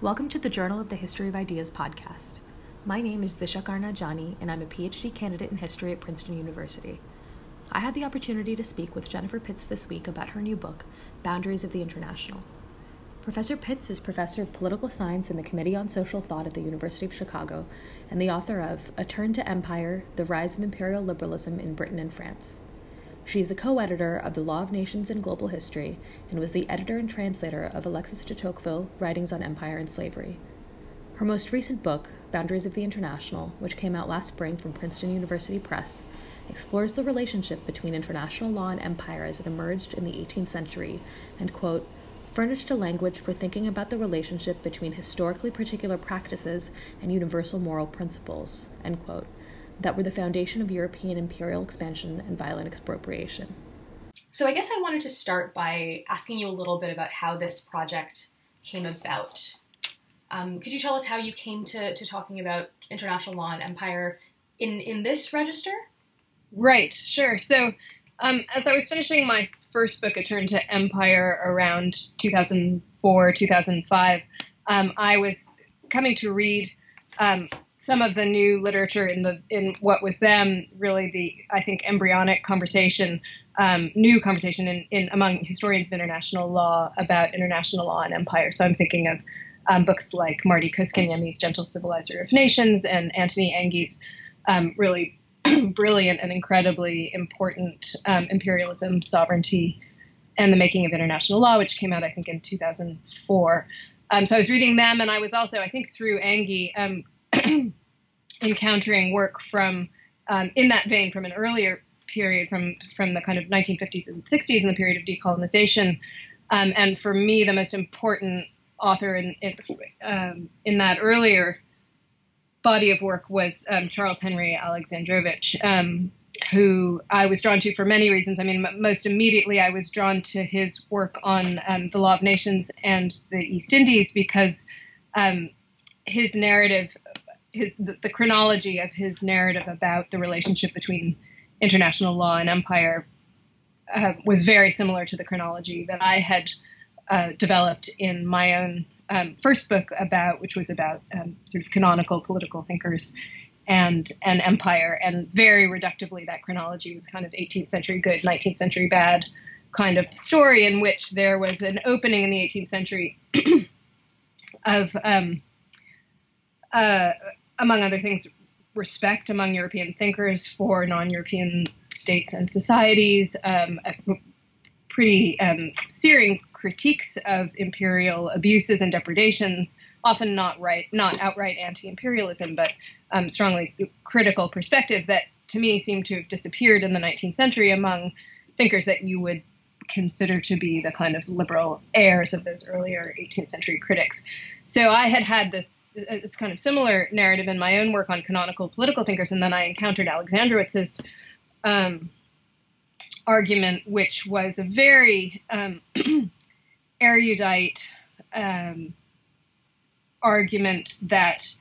Welcome to the Journal of the History of Ideas podcast. My name is Disha Karnajani, and I'm a PhD candidate in history at Princeton University. I had the opportunity to speak with Jennifer Pitts this week about her new book, Boundaries of the International. Professor Pitts is professor of political science in the Committee on Social Thought at the University of Chicago and the author of A Turn to Empire The Rise of Imperial Liberalism in Britain and France. She is the co editor of The Law of Nations in Global History and was the editor and translator of Alexis de Tocqueville Writings on Empire and Slavery. Her most recent book, Boundaries of the International, which came out last spring from Princeton University Press, explores the relationship between international law and empire as it emerged in the 18th century and, quote, furnished a language for thinking about the relationship between historically particular practices and universal moral principles, end quote, that were the foundation of European imperial expansion and violent expropriation. So, I guess I wanted to start by asking you a little bit about how this project came about. Um, could you tell us how you came to, to talking about international law and empire in, in this register? Right, sure. So, um, as I was finishing my first book, A Turn to Empire, around 2004, 2005, um, I was coming to read um, some of the new literature in the in what was then really the I think embryonic conversation, um, new conversation in, in among historians of international law about international law and empire. So I'm thinking of um, books like Martti Koskenniemi's Gentle Civilizer of Nations and Antony Anghie's um, really brilliant and incredibly important um, imperialism, sovereignty, and the making of international law, which came out I think in 2004. Um, so I was reading them, and I was also I think through Engie um, encountering work from um, in that vein from an earlier period from from the kind of 1950s and 60s in the period of decolonization um, and for me the most important author in in, um, in that earlier body of work was um, Charles Henry Alexandrowicz um, who I was drawn to for many reasons. I mean, most immediately, I was drawn to his work on um, the Law of Nations and the East Indies because his narrative his the, the, chronology of his narrative about the relationship between international law and empire uh, was very similar to the chronology that I had uh, developed in my own um, first book about, which was about um, sort of canonical political thinkers and and empire, and very reductively that chronology was kind of 18th century good, 19th century bad kind of story in which there was an opening in the 18th century of um, uh, among other things, respect among European thinkers for non European states and societies, um, pretty um, searing critiques of imperial abuses and depredations, often not right, not outright anti-imperialism, but um, strongly critical perspective that to me seemed to have disappeared in the 19th century among thinkers that you would consider to be the kind of liberal heirs of those earlier 18th century critics. So I had had this, this kind of similar narrative in my own work on canonical political thinkers, and then I encountered Alexandrowicz's um, argument, which was a very um, erudite um, argument that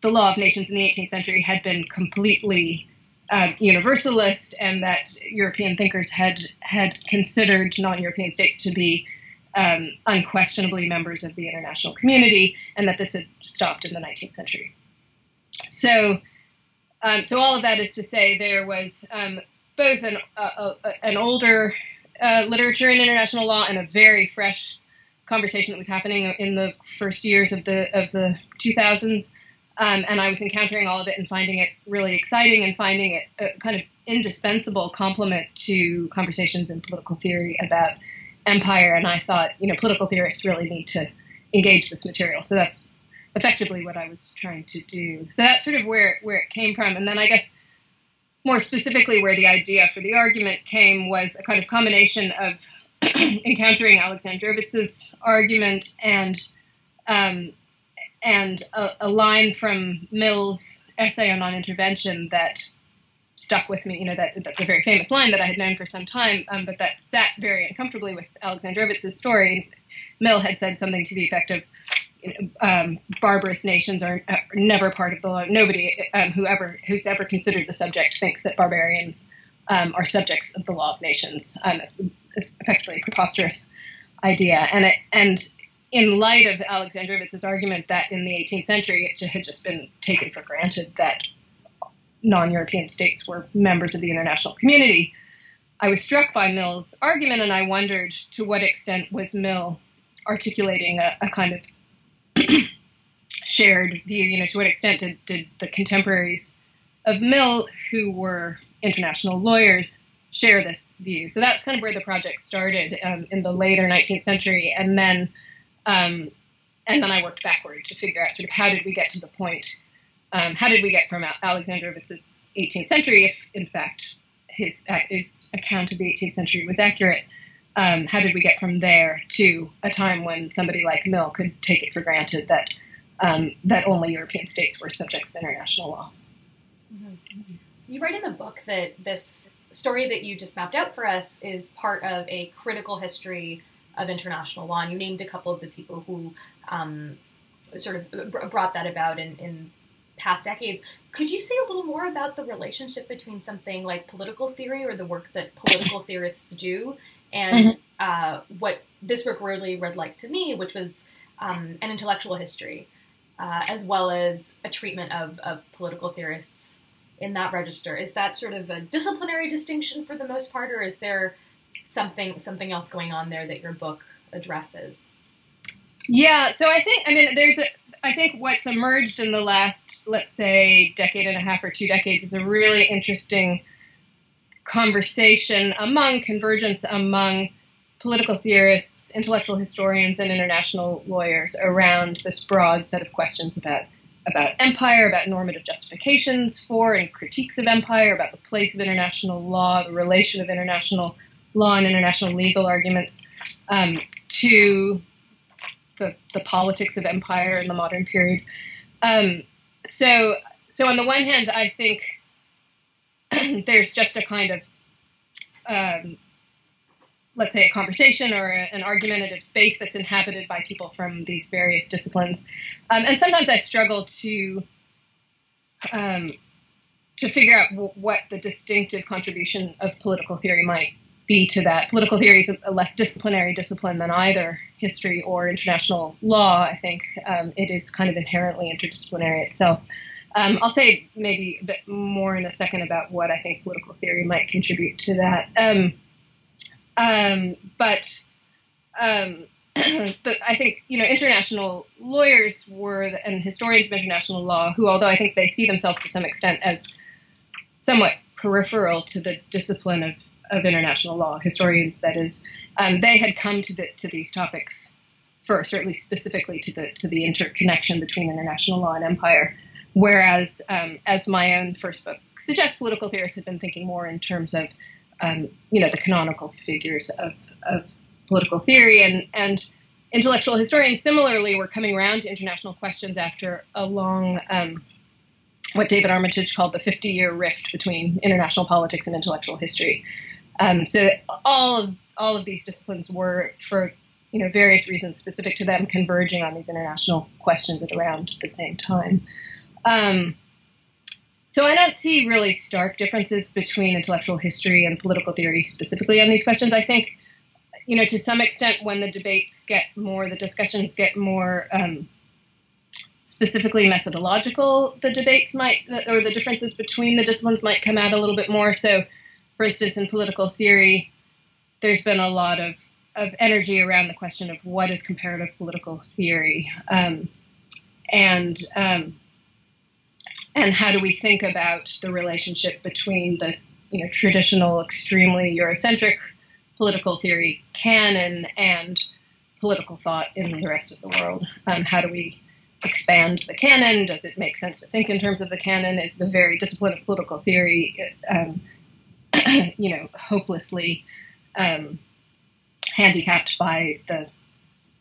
the law of nations in the 18th century had been completely uh, universalist, and that European thinkers had had considered non-European states to be um, unquestionably members of the international community, and that this had stopped in the 19th century. So, um, so all of that is to say, there was um, both an uh, an older uh, literature in international law and a very fresh conversation that was happening in the first years of the of the 2000s um, and I was encountering all of it and finding it really exciting and finding it a kind of indispensable complement to conversations in political theory about empire. And I thought, you know, political theorists really need to engage this material. So that's effectively what I was trying to do. So that's sort of where where it came from. And then I guess more specifically, where the idea for the argument came was a kind of combination of encountering Alexandrowicz's argument and um, and a, a line from Mill's essay on non-intervention that stuck with me. You know, that that's a very famous line that I had known for some time, um, but that sat very uncomfortably with Alexandrowicz's story. Mill had said something to the effect of, um, "Barbarous nations are, are, never part of the law. Nobody um, who ever who's ever considered the subject thinks that barbarians um, are subjects of the law of nations. Um, it's effectively a preposterous idea, and it, and in light of Alexandrowicz's argument that in the 18th century it had just been taken for granted that non-European states were members of the international community, I was struck by Mill's argument, and I wondered to what extent was Mill articulating a, a kind of shared view. You know, to what extent did, did the contemporaries of Mill, who were international lawyers, share this view? So that's kind of where the project started um, in the later 19th century, and then um, and then I worked backward to figure out sort of how did we get to the point, um, how did we get from Alexander Alexandrowicz's 18th century, if in fact his his account of the 18th century was accurate. Um, how did we get from there to a time when somebody like Mill could take it for granted that um, that only European states were subjects to international law? Mm-hmm. You write in the book that this story that you just mapped out for us is part of a critical history of international law, and you named a couple of the people who um, sort of brought that about in, in past decades. Could you say a little more about the relationship between something like political theory or the work that political theorists do and mm-hmm. uh, what this work really read like to me, which was um, an intellectual history, uh, as well as a treatment of, of political theorists in that register? Is that sort of a disciplinary distinction for the most part, or is there something something else going on there that your book addresses? Yeah, so I think I mean there's a I think what's emerged in the last let's say decade and a half or two decades is a really interesting conversation among convergence among political theorists, intellectual historians, and international lawyers around this broad set of questions about about empire, about normative justifications for and critiques of empire, about the place of international law, the relation of international law and international legal arguments um, to the, the politics of empire in the modern period. Um, so, so on the one hand, I think there's just a kind of, um, let's say, a conversation or a, an argumentative space that's inhabited by people from these various disciplines, um, and sometimes I struggle to um, to figure out w- what the distinctive contribution of political theory might be to that. Political theory is a less disciplinary discipline than either history or international law. I think um, it is kind of inherently interdisciplinary itself. Um, I'll say maybe a bit more in a second about what I think political theory might contribute to that. Um, um but um, the, I think you know international lawyers were and historians of international law who, although I think they see themselves to some extent as somewhat peripheral to the discipline of of international law, historians that is, um, they had come to the, to these topics first, or at least specifically to the to the interconnection between international law and empire. Whereas, um, as my own first book suggests, political theorists have been thinking more in terms of, um, you know, the canonical figures of, of political theory, and and intellectual historians similarly were coming around to international questions after a long um, what David Armitage called the 50 year rift between international politics and intellectual history. Um, so all of all of these disciplines were, for you know various reasons specific to them, converging on these international questions at around the same time. Um, so I don't see really stark differences between intellectual history and political theory specifically on these questions. I think, you know, to some extent, when the debates get more, the discussions get more um, specifically methodological, the debates might, or the differences between the disciplines might come out a little bit more. So for instance, in political theory, there's been a lot of, of energy around the question of what is comparative political theory, um, and um, and how do we think about the relationship between the you know traditional, extremely Eurocentric political theory canon and political thought in the rest of the world. Um, how do we expand the canon? Does it make sense to think in terms of the canon? Is the very discipline of political theory um, you know, hopelessly um, handicapped by the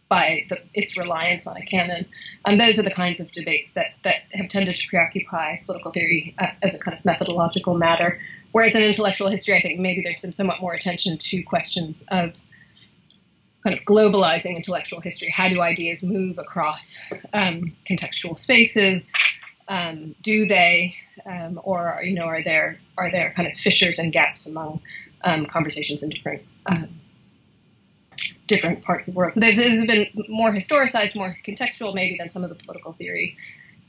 by the, its reliance on a canon. And those are the kinds of debates that, that have tended to preoccupy political theory uh, as a kind of methodological matter. Whereas in intellectual history, I think maybe there's been somewhat more attention to questions of kind of globalizing intellectual history. How do ideas move across um, contextual spaces? Um, do they, um, or you know, are there are there kind of fissures and gaps among um, conversations in different um, different parts of the world. So this has been more historicized, more contextual, maybe than some of the political theory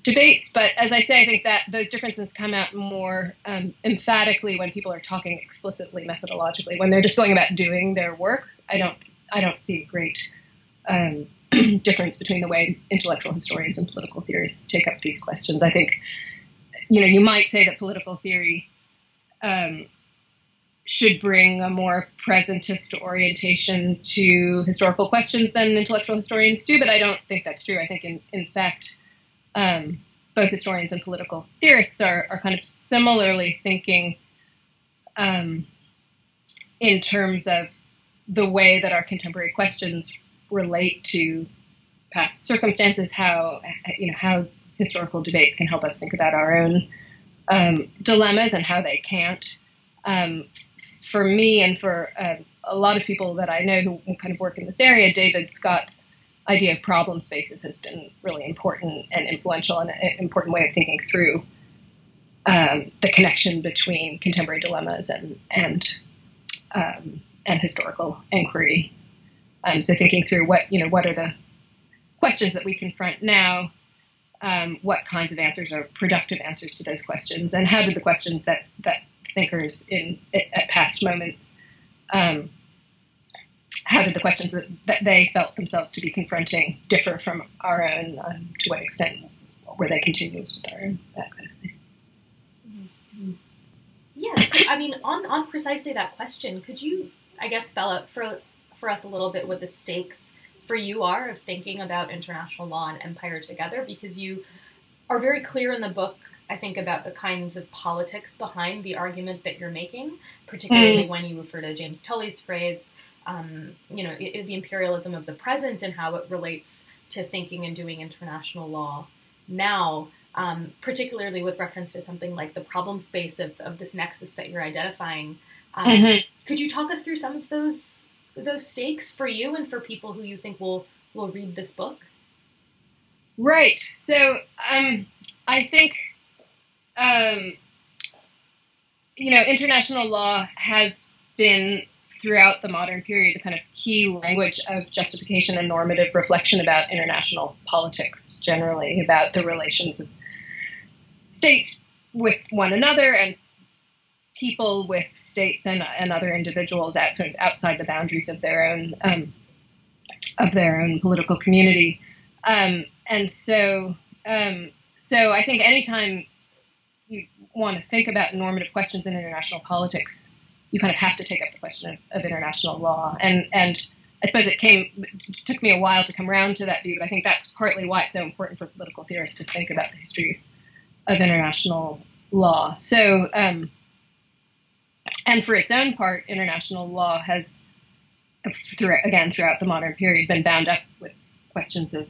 debates. But as I say, I think that those differences come out more um, emphatically when people are talking explicitly methodologically. When they're just going about doing their work, I don't I don't see great um, difference between the way intellectual historians and political theorists take up these questions. I think you know you might say that political theory um, should bring a more presentist orientation to historical questions than intellectual historians do, but I don't think that's true. I think in in fact um, both historians and political theorists are, are kind of similarly thinking um, in terms of the way that our contemporary questions relate to past circumstances, how you know how historical debates can help us think about our own um, dilemmas and how they can't. Um, for me and for uh, a lot of people that I know who kind of work in this area, David Scott's idea of problem spaces has been really important and influential and an important way of thinking through um, the connection between contemporary dilemmas and and um, and historical inquiry. Um, so thinking through what you know what are the questions that we confront now, um, what kinds of answers are productive answers to those questions, and how did the questions that that thinkers in at past moments um, how did the questions that, that they felt themselves to be confronting differ from our own? Um, to what extent were they continuous with our own? That kind of thing. Mm-hmm. Yeah, so I mean, on on precisely that question, could you, I guess, spell out for for us a little bit what the stakes for you are of thinking about international law and empire together? Because you are very clear in the book I think about the kinds of politics behind the argument that you're making, particularly mm. when you refer to James Tully's phrase, um, you know, it, the imperialism of the present and how it relates to thinking and doing international law now, um, particularly with reference to something like the problem space of, of this nexus that you're identifying. Um, mm-hmm. Could you talk us through some of those those stakes for you and for people who you think will will read this book? Right. So um, I think um, you know international law has been throughout the modern period the kind of key language of justification and normative reflection about international politics generally, about the relations of states with one another and people with states and, and other individuals at, sort of outside the boundaries of their own um, of their own political community. Um, and so, um, so I think anytime you want to think about normative questions in international politics, you kind of have to take up the question of, of international law. And and I suppose it came it took me a while to come around to that view, but I think that's partly why it's so important for political theorists to think about the history of international law. So, um, and for its own part, international law has, through, again throughout the modern period, been bound up with questions of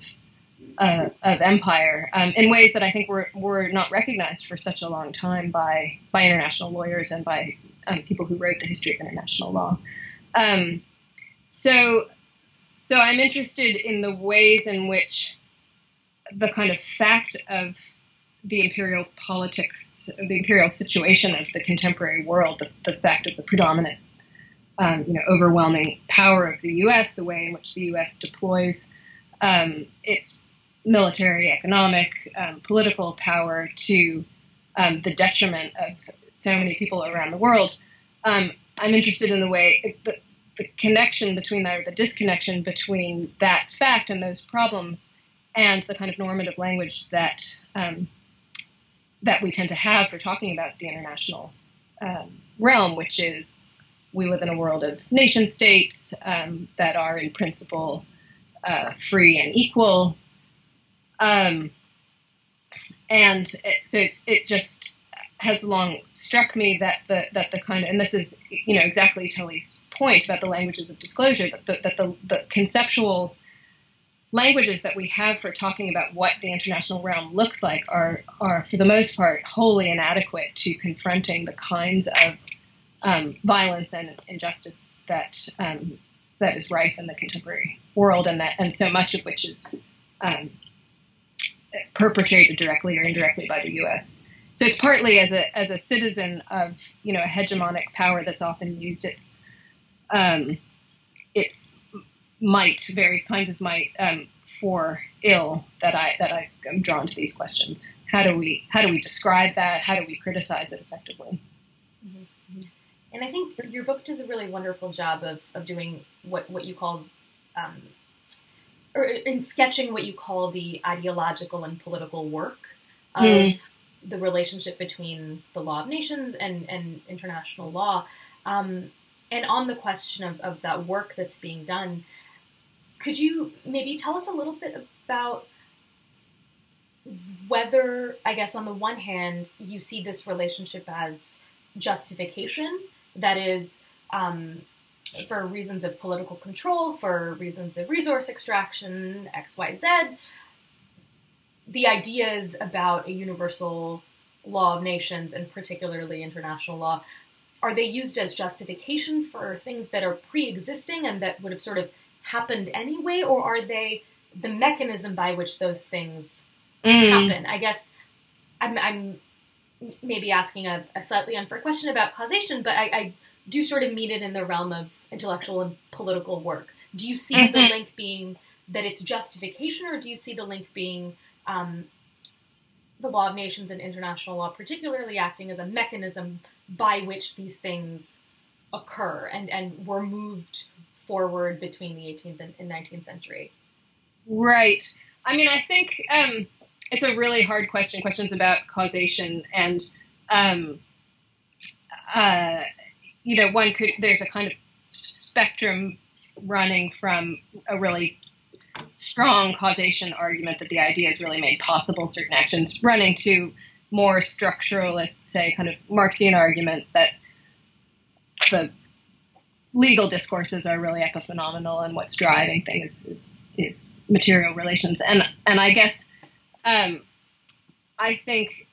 uh, of empire um, in ways that I think were were not recognized for such a long time by by international lawyers and by um, people who wrote the history of international law. Um, so, so I'm interested in the ways in which the kind of fact of the imperial politics, the imperial situation of the contemporary world, the, the fact of the predominant, um, you know, overwhelming power of the U.S., the way in which the U.S. deploys um, its military, economic, um, political power to um, the detriment of so many people around the world. Um, I'm interested in the way the, the connection between that, or the disconnection between that fact and those problems, and the kind of normative language that um, that we tend to have for talking about the international um, realm, which is we live in a world of nation states um, that are in principle uh, free and equal. Um, and it, so it just has long struck me that the that the kind of and this is you know exactly Tully's point about the languages of disclosure that the, that the, the conceptual languages that we have for talking about what the international realm looks like are are for the most part wholly inadequate to confronting the kinds of um, violence and injustice that um, that is rife in the contemporary world and that and so much of which is um, perpetrated directly or indirectly by the U.S. So it's partly as a as a citizen of you know a hegemonic power that's often used its um, its might, various kinds of might, um, for ill that I that I am drawn to these questions. How do we how do we describe that? How do we criticize it effectively? Mm-hmm. And I think your book does a really wonderful job of, of doing what, what you call, um, or in sketching what you call the ideological and political work of mm. the relationship between the law of nations and, and international law. Um, and on the question of, of that work that's being done, could you maybe tell us a little bit about whether, I guess, on the one hand, you see this relationship as justification, that is, um, for reasons of political control, for reasons of resource extraction, XYZ, the ideas about a universal law of nations and particularly international law are they used as justification for things that are pre-existing and that would have sort of happened anyway or are they the mechanism by which those things mm. happen i guess i'm, I'm maybe asking a, a, slightly unfair question about causation but I, I, do sort of mean it in the realm of intellectual and political work do you see mm-hmm. the link being that it's justification or do you see the link being um, the law of nations and international law particularly acting as a mechanism by which these things occur and, and were moved forward between the 18th and, 19th century? Right. I mean, I think um, it's a really hard question. Questions about causation and, um, uh, you know, one could. There's a kind of spectrum running from a really strong causation argument that the idea has really made possible certain actions, running to more structuralist, say, kind of Marxian arguments that the legal discourses are really epiphenomenal and what's driving things is, is material relations. And, and I guess um, I think,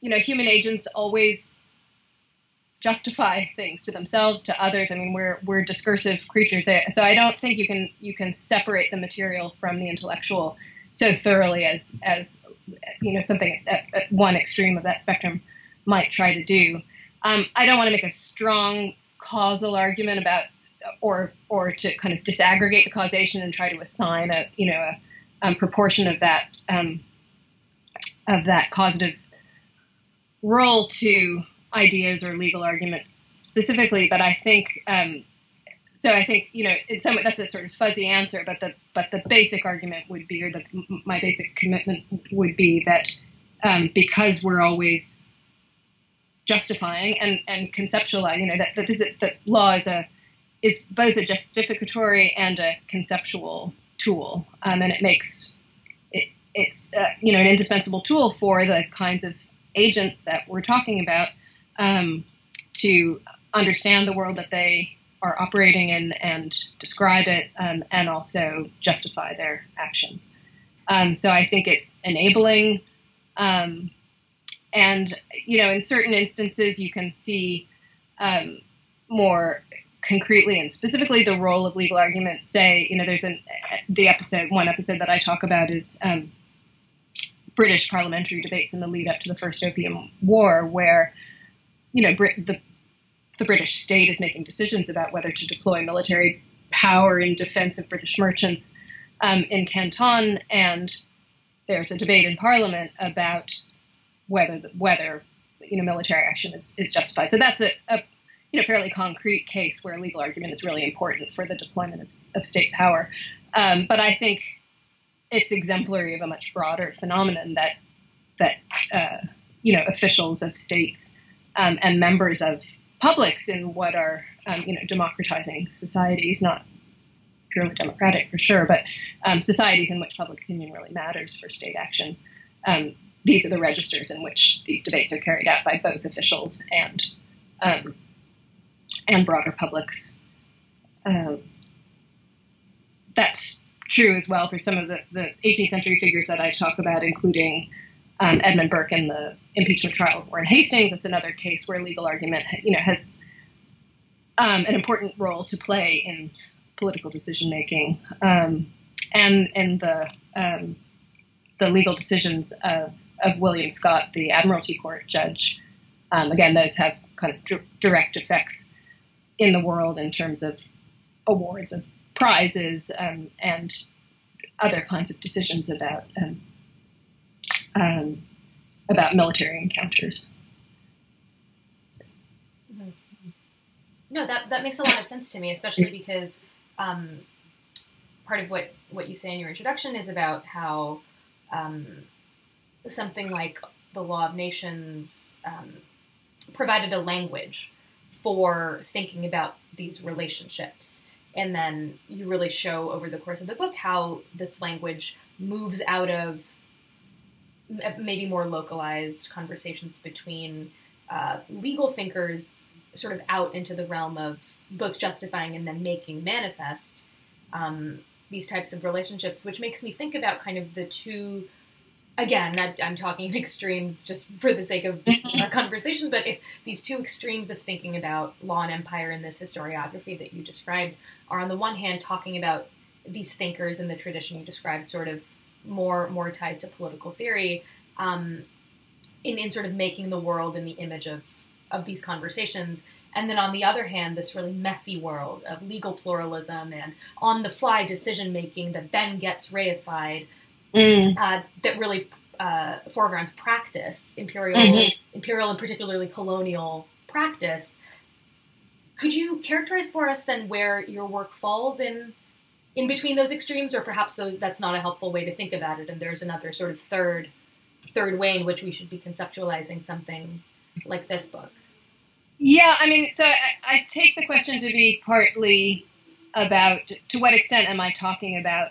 you know, human agents always justify things to themselves, to others. I mean, we're, we're discursive creatures. So I don't think you can, you can separate the material from the intellectual so thoroughly as, as you know, something at, at one extreme of that spectrum might try to do. Um, I don't want to make a strong causal argument about, or or to kind of disaggregate the causation and try to assign a you know a um, proportion of that um, of that causative role to ideas or legal arguments specifically. But I think um, so. I think you know in some that's a sort of fuzzy answer, but the but the basic argument would be, or the my basic commitment would be that um, because we're always justifying and, and conceptualizing, you know, that, that, this, that law is a is both a justificatory and a conceptual tool, um, and it makes it it's uh, you know an indispensable tool for the kinds of agents that we're talking about um, to understand the world that they are operating in and describe it, um, and also justify their actions. Um, so I think it's enabling um, and, you know, in certain instances, you can see um, more concretely and specifically the role of legal arguments. Say, you know, there's an, the episode, one episode that I talk about is um, British parliamentary debates in the lead up to the First Opium War, where, you know, Brit- the, the British state is making decisions about whether to deploy military power in defense of British merchants um, in Canton, and there's a debate in Parliament about whether whether you know military action is, is justified. So that's a, a you know fairly concrete case where legal argument is really important for the deployment of, of state power. Um, but I think it's exemplary of a much broader phenomenon that that uh, you know officials of states um, and members of publics in what are um, you know democratizing societies, not purely democratic for sure, but um, societies in which public opinion really matters for state action. These are the registers in which these debates are carried out by both officials and um, and broader publics. Um, that's true as well for some of the, the 18th century figures that I talk about, including um, Edmund Burke and the impeachment trial of Warren Hastings. It's another case where legal argument, you know, has um, an important role to play in political decision making, um, and and the um, the legal decisions of of William Scott, the Admiralty Court judge. Um, again, those have kind of d- direct effects in the world in terms of awards of prizes um, and other kinds of decisions about um, um, about military encounters. No, that that makes a lot of sense to me, especially because um, part of what what you say in your introduction is about how um, something like the law of nations um, provided a language for thinking about these relationships. And then you really show over the course of the book how this language moves out of maybe more localized conversations between uh, legal thinkers sort of out into the realm of both justifying and then making manifest um, these types of relationships, which makes me think about kind of the two again, I'm talking extremes just for the sake of a conversation, but if these two extremes of thinking about law and empire in this historiography that you described are on the one hand talking about these thinkers in the tradition you described, sort of more more tied to political theory, um, in in sort of making the world in the image of of these conversations. And then on the other hand, this really messy world of legal pluralism and on the fly decision making that then gets reified mm. uh, that really uh, foregrounds practice, imperial, mm-hmm. imperial, and particularly colonial practice. Could you characterize for us then where your work falls in in between those extremes, or perhaps those, that's not a helpful way to think about it, and there's another sort of third third way in which we should be conceptualizing something like this book? Yeah, I mean, so I, I take the question to be partly about to what extent am I talking about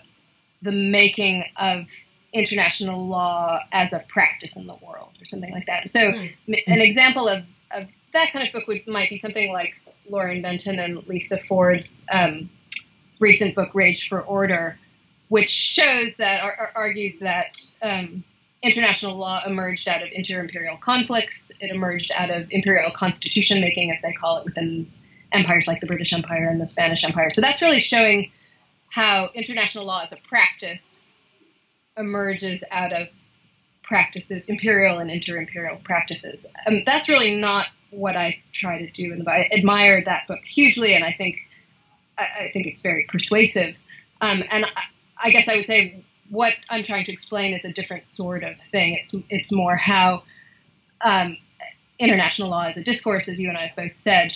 the making of international law as a practice in the world or something like that. So mm. an example of, of that kind of book would might be something like Lauren Benton and Lisa Ford's um, recent book Rage for Order, which shows that or, argues that um, international law emerged out of inter-imperial conflicts. It emerged out of imperial constitution making, as they call it, within empires like the British Empire and the Spanish Empire. So that's really showing how international law as a practice emerges out of practices, imperial and inter-imperial practices. Um, that's really not what I try to do in the. I admire that book hugely, and I think I, I think it's very persuasive. Um, and I, I, guess I would say what I'm trying to explain is a different sort of thing. It's it's more how um, international law as a discourse, as you and I have both said,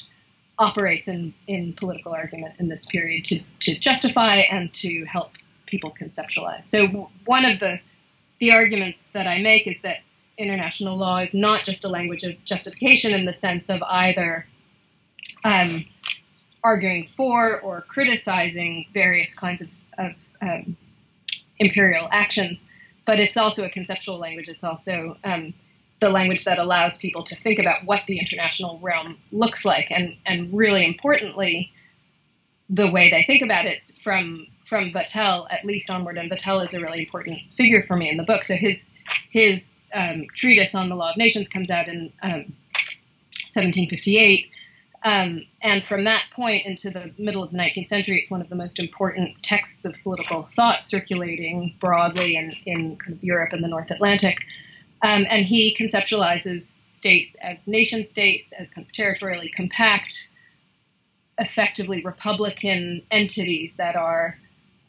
operates in, in political argument in this period to, to justify and to help people conceptualize. So one of the the arguments that I make is that international law is not just a language of justification in the sense of either um, arguing for or criticizing various kinds of, of um, imperial actions, but it's also a conceptual language. It's also um, the language that allows people to think about what the international realm looks like, and and really importantly, the way they think about it from from Vattel at least onward, and Vattel is a really important figure for me in the book. So his his um, treatise on the law of nations comes out in um, 1758. Um, and from that point into the middle of the 19th century, it's one of the most important texts of political thought circulating broadly in, in kind of Europe and the North Atlantic. Um, and he conceptualizes states as nation states, as kind of territorially compact, effectively republican entities that are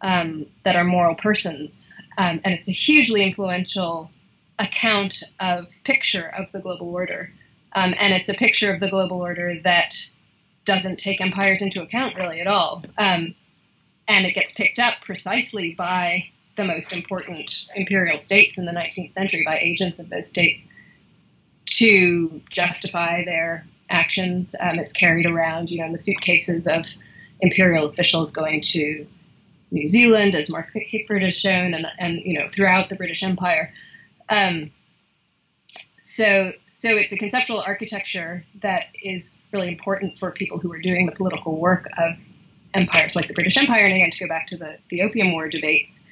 um, that are moral persons. Um, and it's a hugely influential account of picture of the global order. Um, and it's a picture of the global order that doesn't take empires into account really at all. Um, and it gets picked up precisely by the most important imperial states in the 19th century by agents of those states to justify their actions. Um, it's carried around, you know, in the suitcases of imperial officials going to New Zealand, as Mark Hickford has shown, and, and you know, throughout the British Empire. Um, so, so it's a conceptual architecture that is really important for people who are doing the political work of empires like the British Empire. And again, to go back to the, the Opium War debates,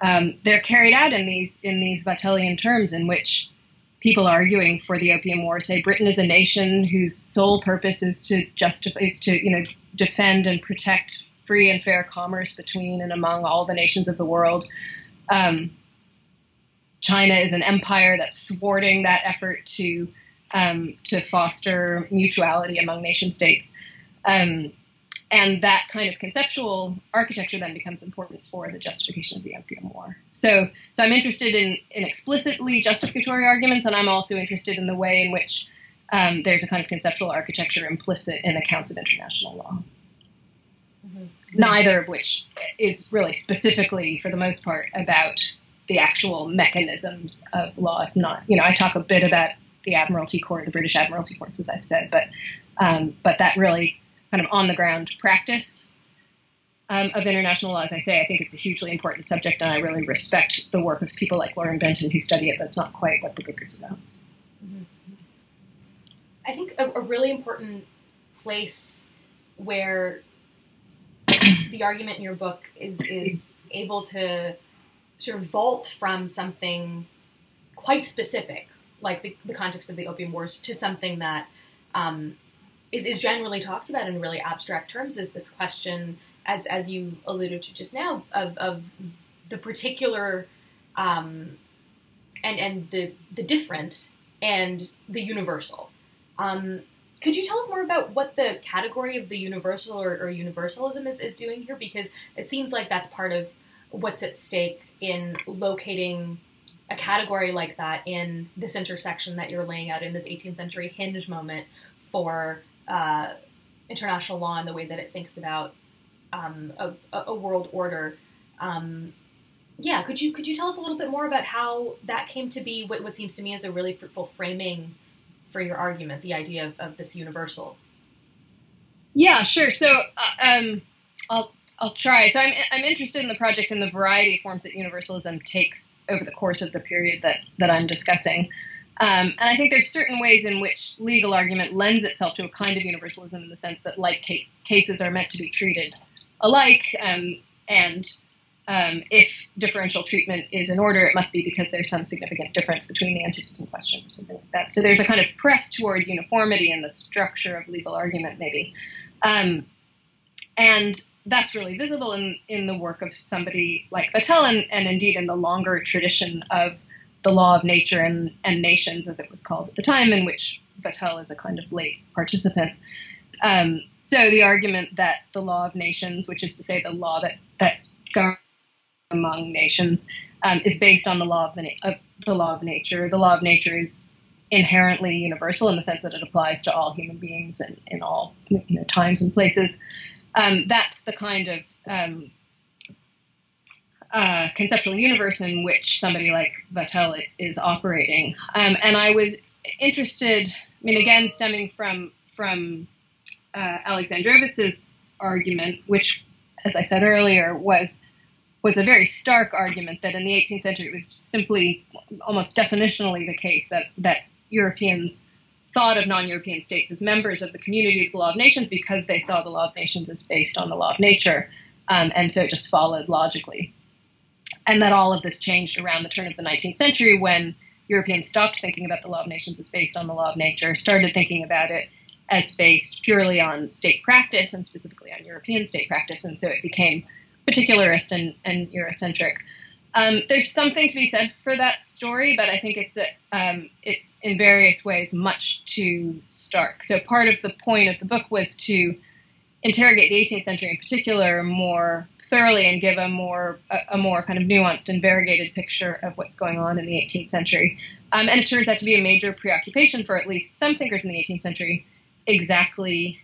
um, they're carried out in these in these Vattellian terms in which people arguing for the Opium War say Britain is a nation whose sole purpose is to justify is to you know defend and protect free and fair commerce between and among all the nations of the world. Um, China is an empire that's thwarting that effort to um, to foster mutuality among nation states. Um, and that kind of conceptual architecture then becomes important for the justification of the opium war. So, so I'm interested in, in explicitly justificatory arguments, and I'm also interested in the way in which um, there's a kind of conceptual architecture implicit in accounts of international law. Mm-hmm. Neither of which is really specifically, for the most part, about the actual mechanisms of law. It's not, you know, I talk a bit about the Admiralty Court, the British Admiralty Courts, as I've said, but um, but that really kind of on the ground practice um, of international law, as I say, I think it's a hugely important subject, and I really respect the work of people like Lauren Benton who study it. But it's not quite what the book is about. Mm-hmm. I think a, a really important place where the argument in your book is is able to sort of vault from something quite specific, like the, the context of the Opium Wars, to something that um, is is generally talked about in really abstract terms. Is this question, as as you alluded to just now, of of the particular um, and and the the different and the universal. Um, could you tell us more about what the category of the universal or, or, universalism is, is doing here? Because it seems like that's part of what's at stake in locating a category like that in this intersection that you're laying out in this 18th century hinge moment for uh, international law and the way that it thinks about um, a, a, world order. Um, yeah, could you could you tell us a little bit more about how that came to be? What, what seems to me as a really fruitful framing for your argument, the idea of, of this universal. Yeah, sure. So uh, um, I'll I'll try. So I'm I'm interested in the project and the variety of forms that universalism takes over the course of the period that that I'm discussing. Um, and I think there's certain ways in which legal argument lends itself to a kind of universalism in the sense that like case, cases are meant to be treated alike, um, and um, if differential treatment is in order, it must be because there's some significant difference between the entities in question, or something like that. So there's a kind of press toward uniformity in the structure of legal argument, maybe. Um, and that's really visible in, in the work of somebody like Vattel and, and indeed in the longer tradition of the law of nature and, and nations, as it was called at the time, in which Vattel is a kind of late participant. Um, so the argument that the law of nations, which is to say the law that, that governs among nations, um, is based on the law of the, of the law of nature. The law of nature is inherently universal in the sense that it applies to all human beings and in all you know, times and places um, that's the kind of um, conceptual universe in which somebody like Vattel is operating. Um, and I was interested, I mean, again, stemming from from uh, Alexandrowicz's argument, which, as I said earlier, was was a very stark argument that in the 18th century it was simply almost definitionally the case that that Europeans thought of non-European states as members of the community of the law of nations because they saw the law of nations as based on the law of nature, um, and so it just followed logically. And that all of this changed around the turn of the 19th century when Europeans stopped thinking about the law of nations as based on the law of nature, started thinking about it as based purely on state practice and specifically on European state practice, and so it became particularist and, and Eurocentric. Um, there's something to be said for that story, but I think it's um, it's in various ways much too stark. So part of the point of the book was to interrogate the 18th century in particular more thoroughly and give a more a, a more kind of nuanced and variegated picture of what's going on in the 18th century. Um, and it turns out to be a major preoccupation for at least some thinkers in the 18th century. Exactly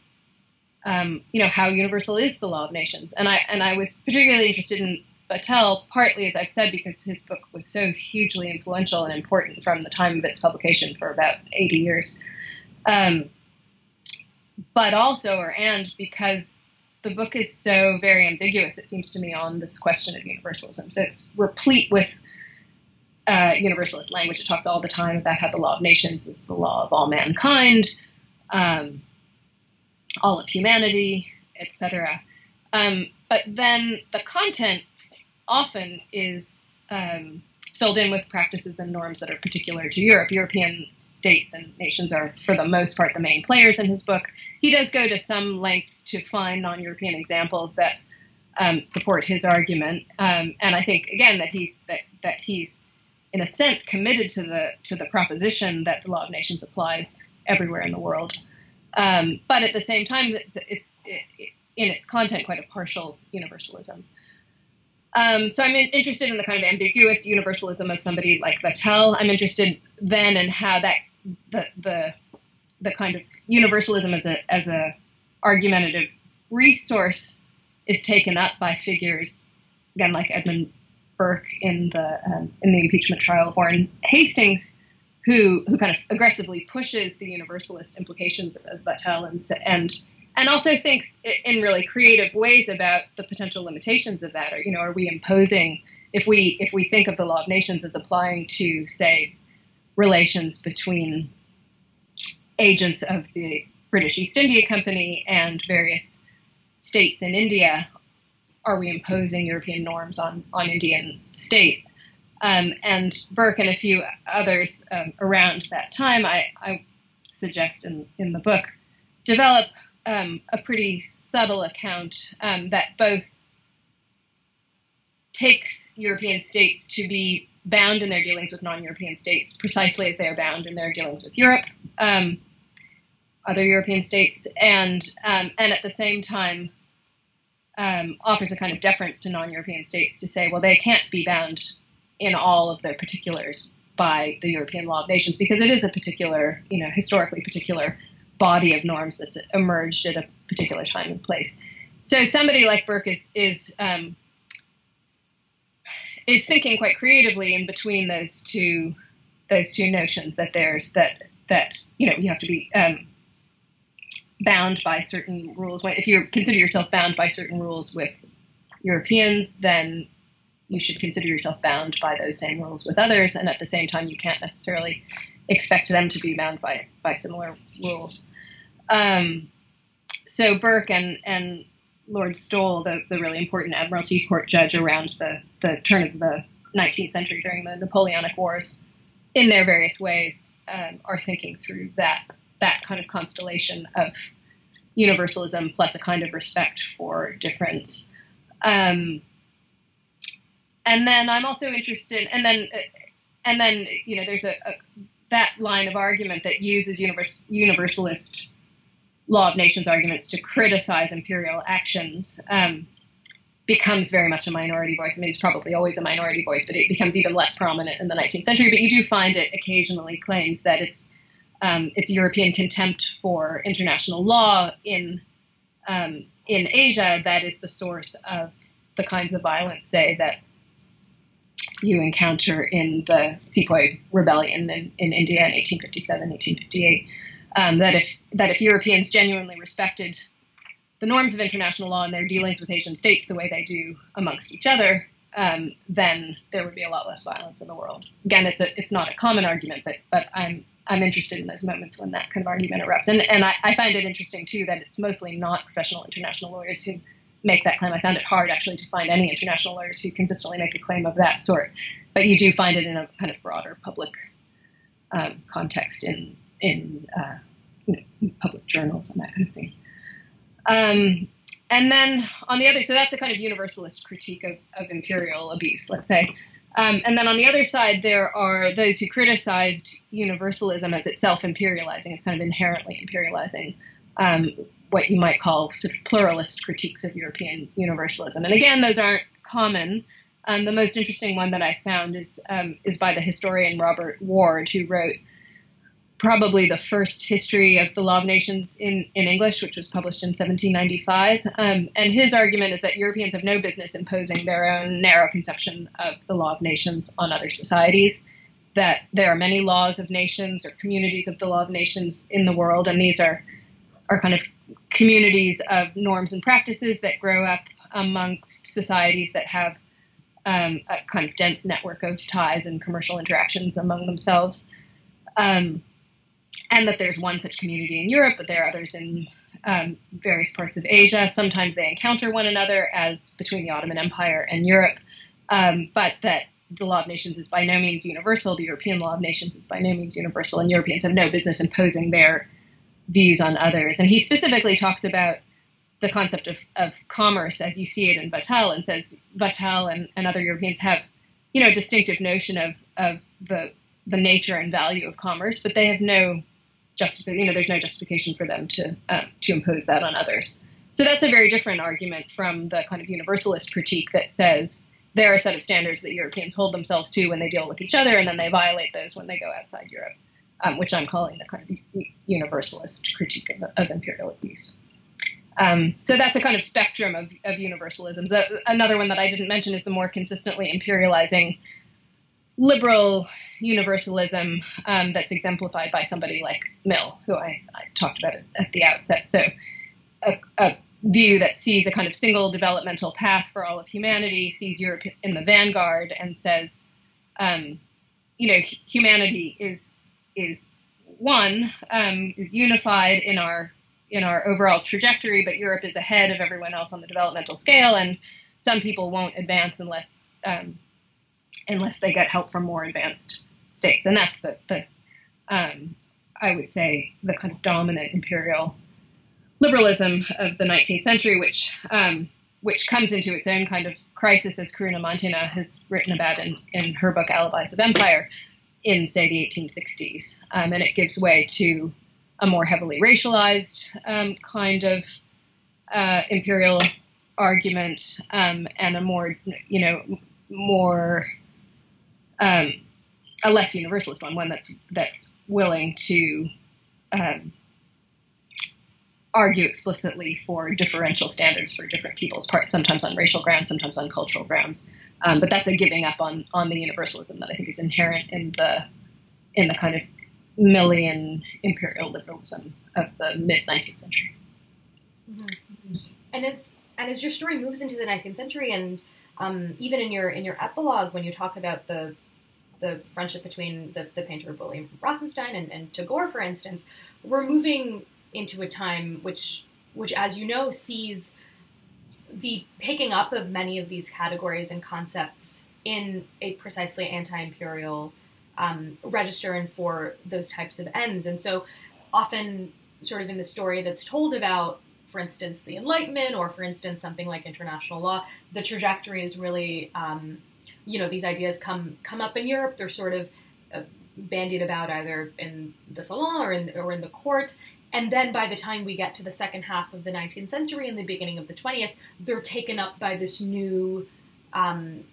um, you know how universal is the law of nations and i and i was particularly interested in Vattel, partly, as I've said, because his book was so hugely influential and important from the time of its publication for about 80 years. Um, but also, or and because the book is so very ambiguous, it seems to me, on this question of universalism. So it's replete with uh, universalist language. It talks all the time about how the law of nations is the law of all mankind, um, all of humanity, etc. Um, but then the content often is um, filled in with practices and norms that are particular to Europe. European states and nations are, for the most part, the main players in his book. He does go to some lengths to find non European examples that um, support his argument. Um, and I think, again, that he's, that, that he's, in a sense, committed to the, to the proposition that the law of nations applies everywhere in the world. Um, but at the same time, it's, it's it, in its content, quite a partial universalism. Um, so I'm in, interested in the kind of ambiguous universalism of somebody like Vattel. I'm interested then in how that the the the kind of universalism as a as a argumentative resource is taken up by figures again like Edmund Burke in the um, in the impeachment trial of Warren Hastings, who who kind of aggressively pushes the universalist implications of Vattel and and and also thinks in really creative ways about the potential limitations of that. Or you know, are we imposing if we if we think of the law of nations as applying to say relations between agents of the British East India Company and various states in India, are we imposing European norms on, on Indian states? Um, and Burke and a few others um, around that time, I, I, suggest in, in the book, develop um, a pretty subtle account um, that both takes European states to be bound in their dealings with non-European states precisely as they are bound in their dealings with Europe, um, other European states, and um, and at the same time um, offers a kind of deference to non-European states to say, well, they can't be bound in all of their particulars by the European law of nations because it is a particular, you know, historically particular body of norms that's emerged at a particular time and place. So somebody like Burke is is um, is thinking quite creatively in between those two those two notions that there's that that you know you have to be um, bound by certain rules. If you consider yourself bound by certain rules with Europeans, then you should consider yourself bound by those same rules with others, and at the same time, you can't necessarily expect them to be bound by by similar rules. Um, so Burke and and Lord Stowell, the, the really important Admiralty Court judge around the, the turn of the 19th century during the Napoleonic Wars, in their various ways, um, are thinking through that that kind of constellation of universalism plus a kind of respect for difference. Um, and then I'm also interested, and then and then you know there's a, a that line of argument that uses univers- universalist law of nations arguments to criticize imperial actions um, becomes very much a minority voice. I mean, it's probably always a minority voice, but it becomes even less prominent in the 19th century. But you do find it occasionally claims that it's um, it's European contempt for international law in um, in Asia that is the source of the kinds of violence, say that you encounter in the Sepoy Rebellion in, in India in 1857, 1858 um, that if that if Europeans genuinely respected the norms of international law and their dealings with Asian states the way they do amongst each other, um, then there would be a lot less violence in the world. Again, it's a it's not a common argument, but but I'm I'm interested in those moments when that kind of argument erupts, and and I, I find it interesting too that it's mostly not professional international lawyers who make that claim. I found it hard actually to find any international lawyers who consistently make a claim of that sort, but you do find it in a kind of broader public um, context in in uh, you know, public journals and that kind of thing. Um, and then on the other, so that's a kind of universalist critique of, of imperial abuse, let's say. Um, and then on the other side, there are those who criticized universalism as itself imperializing, as kind of inherently imperializing, um, what you might call sort of pluralist critiques of European universalism. And again, those aren't common. Um, the most interesting one that I found is um, is by the historian Robert Ward, who wrote probably the first history of the Law of Nations in, in English, which was published in 1795. Um, and his argument is that Europeans have no business imposing their own narrow conception of the Law of Nations on other societies, that there are many laws of nations or communities of the Law of Nations in the world, and these are, are kind of communities of norms and practices that grow up amongst societies that have um, a kind of dense network of ties and commercial interactions among themselves. Um, and that there's one such community in Europe, but there are others in um, various parts of Asia. Sometimes they encounter one another, as between the Ottoman Empire and Europe, um, but that the law of nations is by no means universal. The European law of nations is by no means universal, and Europeans have no business imposing their views on others. And he specifically talks about the concept of, of commerce as you see it in Vattel and says Vattel and, and other Europeans have, you know, a distinctive notion of, of the, the nature and value of commerce, but they have no justification. You know, there's no justification for them to um, to impose that on others. so that's a very different argument from the kind of universalist critique that says there are a set of standards that Europeans hold themselves to when they deal with each other, and then they violate those when they go outside Europe, um, which I'm calling the kind of universalist critique of, of imperial abuse. Um, so that's a kind of spectrum of, of universalisms. Uh, another one that I didn't mention is the more consistently imperializing liberal universalism um, that's exemplified by somebody like Mill, who I, I talked about at the outset. So a, a, view that sees a kind of single developmental path for all of humanity, sees Europe in the vanguard, and says, um, you know, humanity is is one, um, is unified in our in our overall trajectory, but Europe is ahead of everyone else on the developmental scale, and some people won't advance unless um, unless they get help from more advanced states, and that's the the um, I would say the kind of dominant imperial liberalism of the 19th century, which um, which comes into its own kind of crisis, as Karuna Mantena has written about in, in her book Alibis of Empire, in say the 1860s, um, and it gives way to a more heavily racialized um, kind of uh, imperial argument um, and a more, you know, more um, a less universalist one, one that's that's willing to um, argue explicitly for differential standards for different people's parts, sometimes on racial grounds, sometimes on cultural grounds. Um, but that's a giving up on on the universalism that I think is inherent in the in the kind of Millian imperial liberalism of the mid 19th century. Mm-hmm. And as and as your story moves into the 19th century, and um, even in your in your epilogue, when you talk about the the friendship between the, the painter William Rothenstein and, and Tagore, for instance, we're moving into a time which, which, as you know, sees the picking up of many of these categories and concepts in a precisely anti-imperial um, register and for those types of ends. And so, often, sort of in the story that's told about, for instance, the Enlightenment, or for instance, something like international law, the trajectory is really, um, you know, these ideas come come up in Europe. They're sort of uh, bandied about either in the salon or in or in the court, and then by the time we get to the second half of the 19th century and the beginning of the 20th, they're taken up by this new um,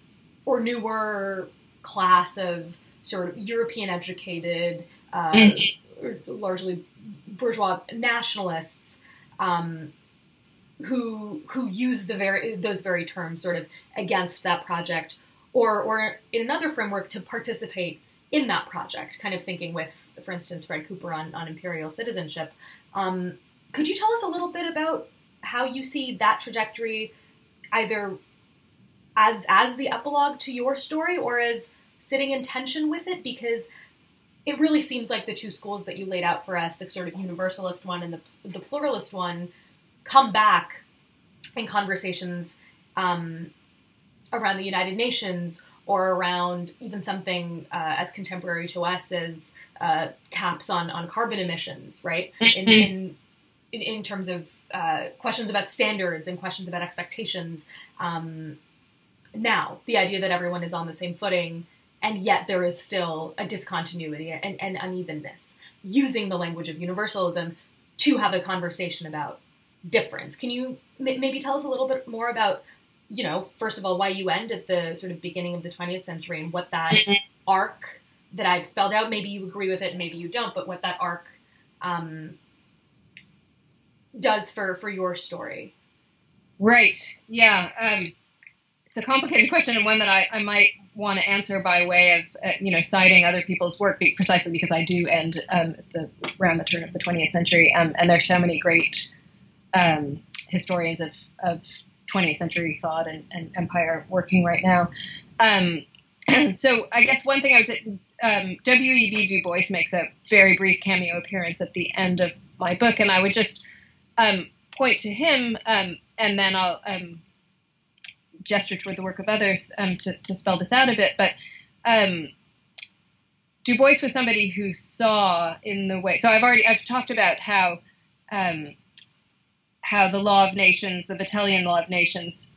or newer class of sort of European educated, uh, mm-hmm. largely bourgeois nationalists um, who who use the very those very terms sort of against that project, or or in another framework to participate in that project, kind of thinking with, for instance, Fred Cooper on, on imperial citizenship. Um, could you tell us a little bit about how you see that trajectory, either as as the epilogue to your story or as sitting in tension with it? Because it really seems like the two schools that you laid out for us, the sort of universalist one and the the pluralist one, come back in conversations um, around the United Nations or around even something uh, as contemporary to us as uh, caps on, on carbon emissions, right? In, in, in, in terms of uh, questions about standards and questions about expectations. Um, now, the idea that everyone is on the same footing and yet there is still a discontinuity and, and unevenness, using the language of universalism to have a conversation about difference. Can you m- maybe tell us a little bit more about you know, first of all, why you end at the sort of beginning of the 20th century and what that mm-hmm. arc that I've spelled out, maybe you agree with it maybe you don't, but what that arc um, does for, for your story. Right. Yeah. Um, it's a complicated question and one that I, I might want to answer by way of, uh, you know, citing other people's work precisely because I do end um, the, around the turn of the 20th century. Um, and there's so many great um, historians of, of 20th century thought and, and empire working right now. Um, so I guess one thing I would say, um, W.E.B. Du Bois makes a very brief cameo appearance at the end of my book, and I would just um, point to him, um, and then I'll um, gesture toward the work of others um, to, to, spell this out a bit. But um, Du Bois was somebody who saw in the way. So I've already I've talked about how how the law of nations, the Vattelian law of nations,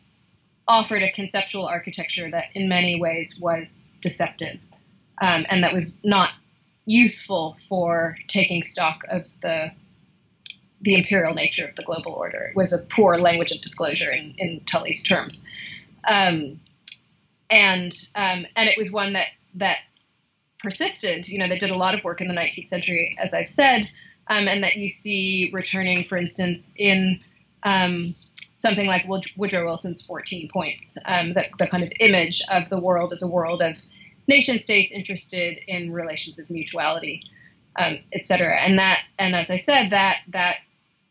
offered a conceptual architecture that in many ways was deceptive um, and that was not useful for taking stock of the the imperial nature of the global order. It was a poor language of disclosure in, in Tully's terms. Um, and um, and it was one that that persisted. You know, that did a lot of work in the 19th century, as I've said, um, and that you see returning, for instance, in um, something like Woodrow Wilson's 14 Points, um, the, the kind of image of the world as a world of nation states interested in relations of mutuality, um, et cetera. And that, and as I said, that that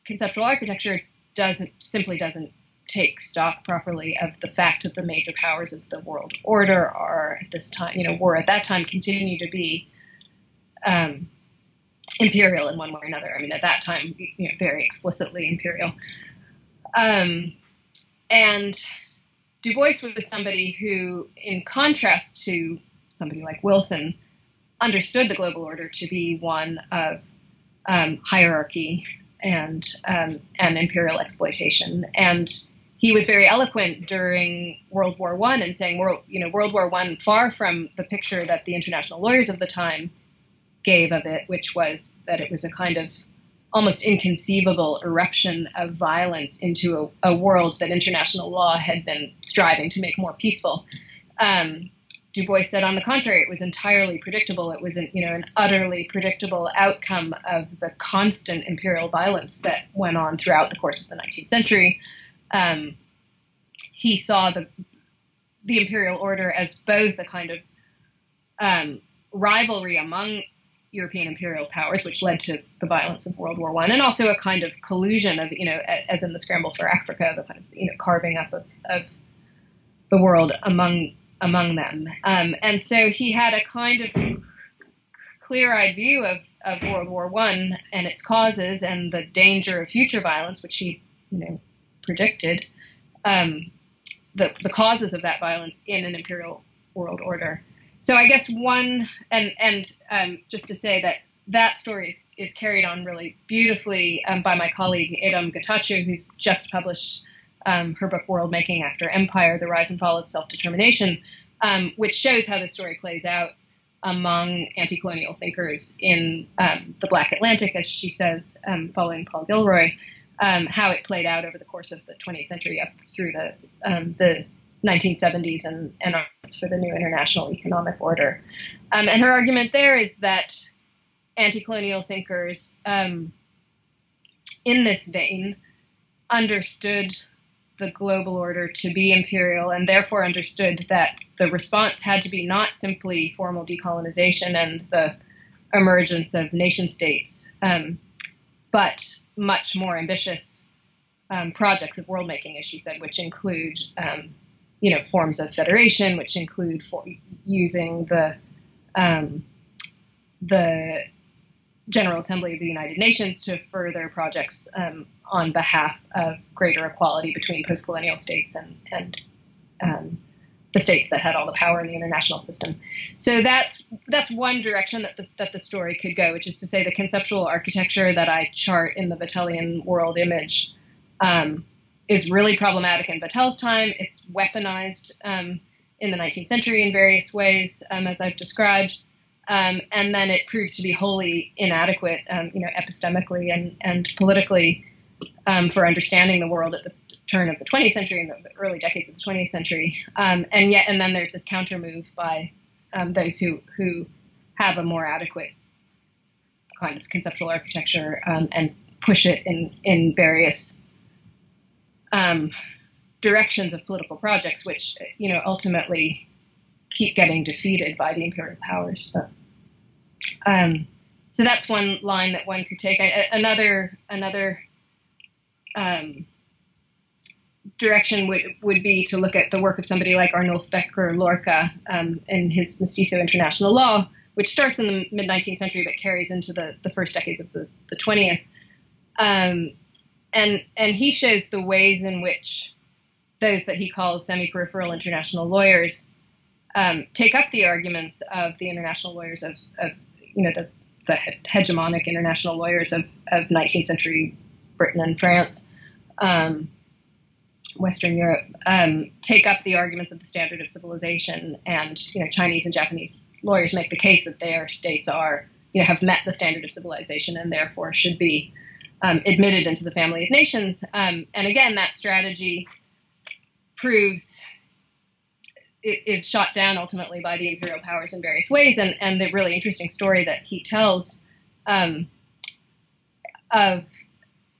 conceptual architecture doesn't simply doesn't take stock properly of the fact that the major powers of the world order are at this time, you know, were at that time continue to be um, imperial in one way or another. I mean, at that time, you know, very explicitly imperial. Um, and Du Bois was somebody who, in contrast to somebody like Wilson, understood the global order to be one of um, hierarchy and um, and imperial exploitation. And he was very eloquent during World War One in saying, "World, you know, World War One, far from the picture that the international lawyers of the time gave of it, which was that it was a kind of almost inconceivable eruption of violence into a, a world that international law had been striving to make more peaceful." Um, Du Bois said, on the contrary, it was entirely predictable. It was, an, you know, an utterly predictable outcome of the constant imperial violence that went on throughout the course of the 19th century. Um, he saw the the imperial order as both a kind of um, rivalry among European imperial powers, which led to the violence of World War One, and also a kind of collusion of, you know, as in the scramble for Africa, the kind of, you know, carving up of, of the world among among them. Um, and so he had a kind of clear-eyed view of, of World War One and its causes and the danger of future violence, which he, you know, predicted. Um, the, the causes of that violence in an imperial world order. So I guess one, and and um, just to say that that story is, is carried on really beautifully um, by my colleague Adom Getachew, who's just published um, her book World Making After Empire, The Rise and Fall of Self-Determination, um, which shows how the story plays out among anti-colonial thinkers in um, the Black Atlantic, as she says, um, following Paul Gilroy, how it played out over the course of the 20th century up through the, the 1970s and, and for the new international economic order. and her argument there is that anti-colonial thinkers in this vein understood the global order to be imperial and therefore understood that the response had to be not simply formal decolonization and the emergence of nation states, um, but much more ambitious um, projects of world making, as she said, which include um, you know forms of federation, which include for using the um, the General Assembly of the United Nations to further projects um, on behalf of greater equality between post-colonial states and, and um, the states that had all the power in the international system. So that's that's one direction that the, that the story could go, which is to say the conceptual architecture that I chart in the Vatelian world image um, is really problematic in Vattel's time. It's weaponized um, in the 19th century in various ways, um, as I've described. Um, and then it proves to be wholly inadequate, um, you know, epistemically and, and politically um, for understanding the world at the turn of the 20th century and the early decades of the 20th century. Um, and yet, and then there's this counter move by those who who have a more adequate kind of conceptual architecture and push it in in various directions of political projects, which you know ultimately keep getting defeated by the imperial powers. But, um, so that's one line that one could take. I, another another um, direction would would be to look at the work of somebody like Arnulf Becker Lorca um, in his Mestizo International Law, which starts in the mid 19th century but carries into the, the first decades of the, the 20th. And and he shows the ways in which those that he calls semi-peripheral international lawyers um, take up the arguments of the international lawyers of, of you know, the, the hegemonic international lawyers of, of 19th century Britain and France, um, Western Europe, um, take up the arguments of the standard of civilization, and you know, Chinese and Japanese lawyers make the case that their states are, you know, have met the standard of civilization and therefore should be um, admitted into the family of nations. Um, and again, that strategy proves it is shot down ultimately by the imperial powers in various ways. And, and the really interesting story that he tells um, of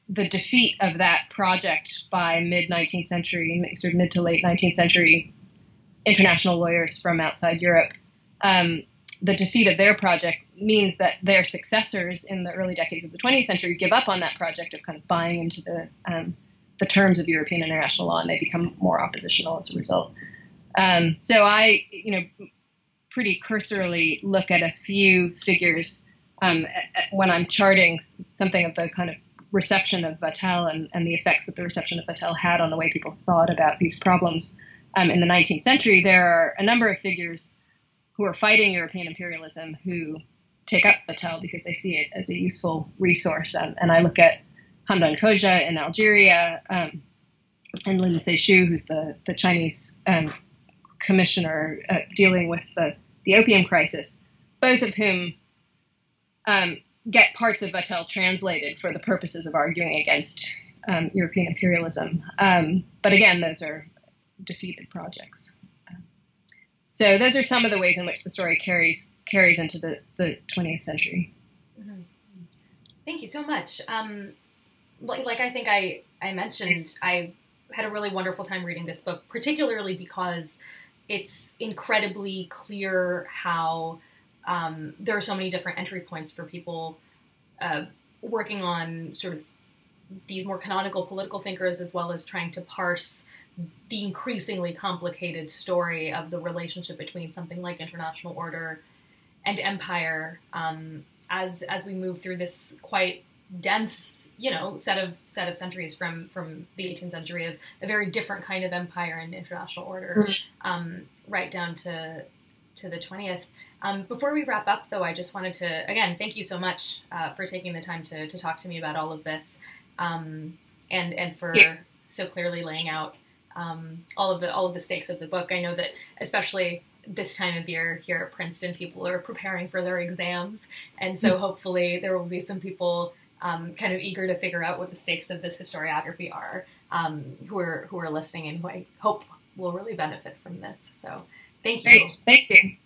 the defeat of that project by mid 19th century, sort of mid to late 19th century international lawyers from outside Europe. Um, the defeat of their project means that their successors in the early decades of the 20th century give up on that project of kind of buying into the um, the terms of European international law, and they become more oppositional as a result. Um, so I, you know, pretty cursorily look at a few figures um, when I'm charting something of the kind of reception of Vattel and, and, the effects that the reception of Vattel had on the way people thought about these problems um, in the 19th century. There are a number of figures who are fighting European imperialism who take up Vattel because they see it as a useful resource. and I look at Hamdan Khodja in Algeria um, and Lin Zexu, who's the, the Chinese um, commissioner uh, dealing with the, the opium crisis, both of whom um, get parts of Vattel translated for the purposes of arguing against um, European imperialism. Um, but again, those are defeated projects. So those are some of the ways in which the story carries carries into the, the 20th century. Mm-hmm. Thank you so much. Um, like, like I think I, I mentioned, I had a really wonderful time reading this book, particularly because it's incredibly clear how um, there are so many different entry points for people uh, working on sort of these more canonical political thinkers as well as trying to parse the increasingly complicated story of the relationship between something like international order and empire um, as as we move through this quite dense, you know, set of set of centuries from from the 18th century of a very different kind of empire and international order, mm-hmm. um, right down to to the 20th. Um, before we wrap up, though, I just wanted to again thank you so much uh, for taking the time to to talk to me about all of this, um, and and for yes. so clearly laying out um, all of the all of the stakes of the book. I know that especially this time of year here at Princeton, people are preparing for their exams, and so mm-hmm. hopefully there will be some people um, kind of eager to figure out what the stakes of this historiography are, um, who are who are listening and who I hope will really benefit from this. So, thank you. Great, thank you.